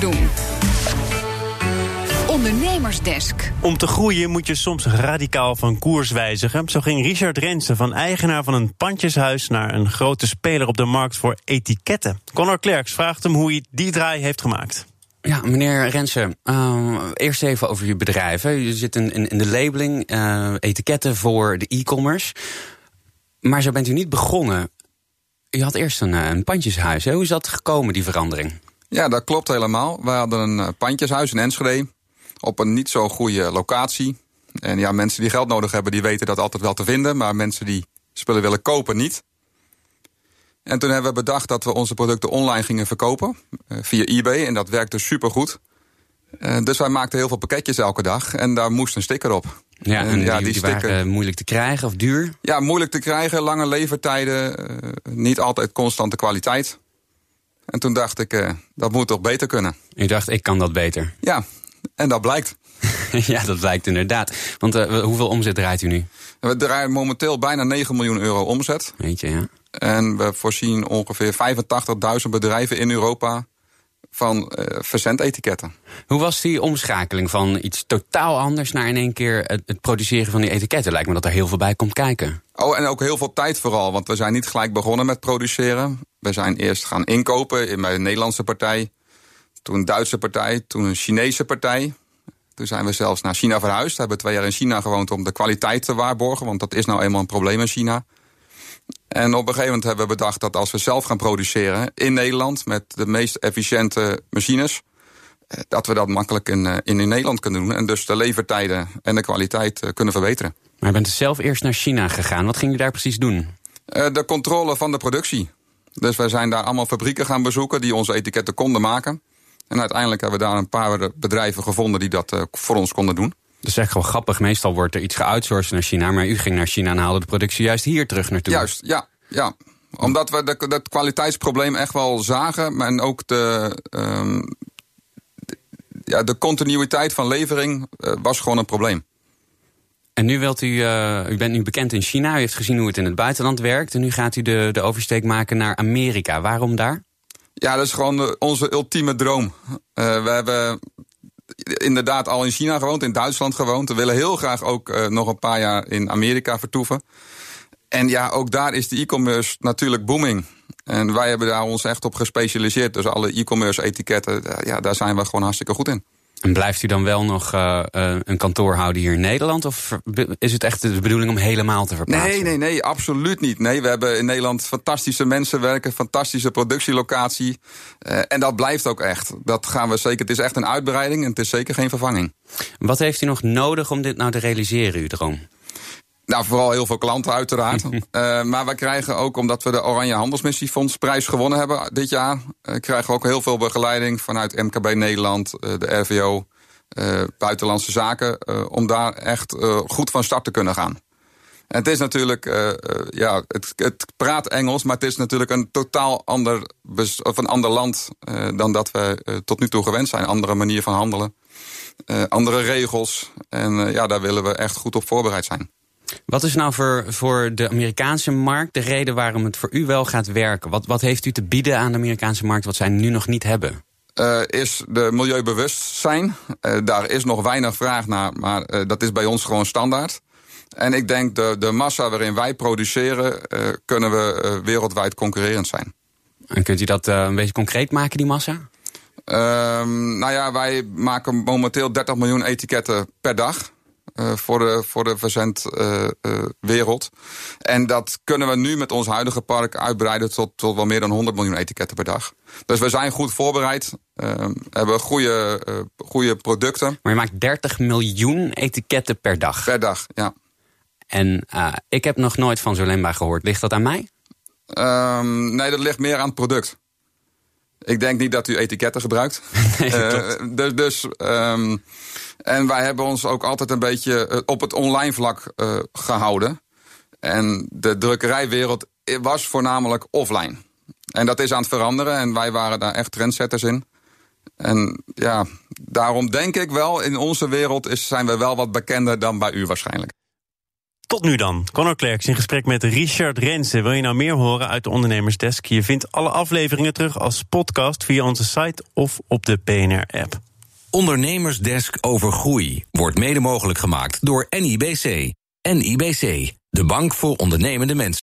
zaken doen. Ondernemersdesk. Om te groeien moet je soms radicaal van koers wijzigen. Zo ging Richard Rensen van eigenaar van een pandjeshuis naar een grote speler op de markt voor etiketten. Conor Klerks vraagt hem hoe hij die draai heeft gemaakt. Ja, meneer Rensen, uh, eerst even over je bedrijf. Hè. Je zit in, in, in de labeling, uh, etiketten voor de e-commerce. Maar zo bent u niet begonnen. U had eerst een, een pandjeshuis. Hè? Hoe is dat gekomen, die verandering? Ja, dat klopt helemaal. We hadden een pandjeshuis in Enschede op een niet zo goede locatie. En ja, mensen die geld nodig hebben, die weten dat altijd wel te vinden. Maar mensen die spullen willen kopen, niet. En toen hebben we bedacht dat we onze producten online gingen verkopen. Uh, via eBay. En dat werkte supergoed. Uh, dus wij maakten heel veel pakketjes elke dag. En daar moest een sticker op. Ja, en, en ja, die, die, die sticker, waren moeilijk te krijgen of duur? Ja, moeilijk te krijgen. Lange levertijden. Niet altijd constante kwaliteit. En toen dacht ik, dat moet toch beter kunnen. U dacht, ik kan dat beter? Ja, en dat blijkt. ja, dat blijkt inderdaad. Want uh, hoeveel omzet draait u nu? We draaien momenteel bijna 9 miljoen euro omzet. Weet je, ja. En we voorzien ongeveer 85.000 bedrijven in Europa van uh, verzendetiketten. Hoe was die omschakeling van iets totaal anders naar in één keer het, het, produceren van die etiketten? Lijkt me dat er heel veel bij komt kijken. Oh, en ook heel veel tijd vooral, want we zijn niet gelijk begonnen met produceren. We zijn eerst gaan inkopen bij een Nederlandse partij. Toen een Duitse partij, toen een Chinese partij. Toen zijn we zelfs naar China verhuisd. We hebben twee jaar in China gewoond om de kwaliteit te waarborgen. Want dat is nou eenmaal een probleem in China. En op een gegeven moment hebben we bedacht dat als we zelf gaan produceren in Nederland met de meest efficiënte machines, eh, dat we dat makkelijk in, eh, in, in Nederland kunnen doen. En dus de levertijden en de kwaliteit eh, kunnen verbeteren. Maar je bent dus zelf eerst naar China gegaan. Wat ging je daar precies doen? De controle van de productie. Dus wij zijn daar allemaal fabrieken gaan bezoeken die onze etiketten konden maken. En uiteindelijk hebben we daar een paar bedrijven gevonden die dat voor ons konden doen. Dat is echt gewoon grappig. Meestal wordt er iets geoutsourced naar China. Maar u ging naar China en haalde de productie juist hier terug naartoe. Juist, ja. ja. Omdat we dat kwaliteitsprobleem echt wel zagen. En ook de, um, de, ja, de continuïteit van levering uh, was gewoon een probleem. En nu wilt u, uh, u bent nu bekend in China. U heeft gezien hoe het in het buitenland werkt. En nu gaat u de, de oversteek maken naar Amerika. Waarom daar? Ja, dat is gewoon onze ultieme droom. Uh, we hebben inderdaad al in China gewoond, in Duitsland gewoond. We willen heel graag ook uh, nog een paar jaar in Amerika vertoeven. En ja, ook daar is de e-commerce natuurlijk booming. En wij hebben daar ons echt op gespecialiseerd. Dus alle e-commerce etiketten, ja, daar zijn we gewoon hartstikke goed in. En blijft u dan wel nog uh, uh, een kantoor houden hier in Nederland? Of is het echt de bedoeling om helemaal te verplaatsen? Nee, nee, nee, absoluut niet. Nee, we hebben in Nederland fantastische mensen werken, fantastische productielocatie. Uh, en dat blijft ook echt. Dat gaan we zeker. Het is echt een uitbreiding en het is zeker geen vervanging. Wat heeft u nog nodig om dit nou te realiseren, uw droom? Nou, vooral heel veel klanten uiteraard. uh, maar we krijgen ook, omdat we de Oranje Handelsmissiefonds prijs gewonnen hebben dit jaar... Uh, krijgen we ook heel veel begeleiding vanuit MKB Nederland, uh, de RVO, Buitenlandse Zaken... om daar echt goed van start te kunnen gaan. En het is natuurlijk, ja, het, het, praat Engels... maar het is natuurlijk een totaal ander, of een ander land... dan dat we tot nu toe gewend zijn. Andere manier van handelen, andere regels. En ja, daar willen we echt goed op voorbereid zijn. Wat is nou voor, voor de Amerikaanse markt de reden waarom het voor u wel gaat werken? Wat, wat heeft u te bieden aan de Amerikaanse markt wat zij nu nog niet hebben? Uh, is de milieubewustzijn. Uh, daar is nog weinig vraag naar, maar uh, dat is bij ons gewoon standaard. En ik denk de, de massa waarin wij produceren, kunnen we wereldwijd concurrerend zijn. En kunt u dat een beetje concreet maken, die massa? Ehm, nou ja, wij maken momenteel 30 miljoen etiketten per dag. Uh, voor de, voor de verzendwereld. Uh, uh, en dat kunnen we nu met ons huidige park uitbreiden tot, tot wel meer dan 100 miljoen etiketten per dag. Dus we zijn goed voorbereid. Ehm, hebben goede, goede producten. Maar je maakt 30 miljoen etiketten per dag? Per dag, ja. En ik heb nog nooit van Zolemba gehoord. Ligt dat aan mij? Um, nee, dat ligt meer aan het product. Ik denk niet dat u etiketten gebruikt. Nee, dus dus um, en wij hebben ons ook altijd een beetje op het online vlak uh, gehouden. En de drukkerijwereld was voornamelijk offline. En dat is aan het veranderen en wij waren daar echt trendsetters in. En ja, daarom denk ik wel, in onze wereld is, zijn we wel wat bekender dan bij u waarschijnlijk. Tot nu dan. Conor Clerks in gesprek met Richard Rensen. Wil je nou meer horen uit de Ondernemersdesk? Je vindt alle afleveringen terug als podcast via onze site of op de PNR-app. Ondernemersdesk over groei wordt mede mogelijk gemaakt door NIBC. NIBC, de bank voor ondernemende mensen.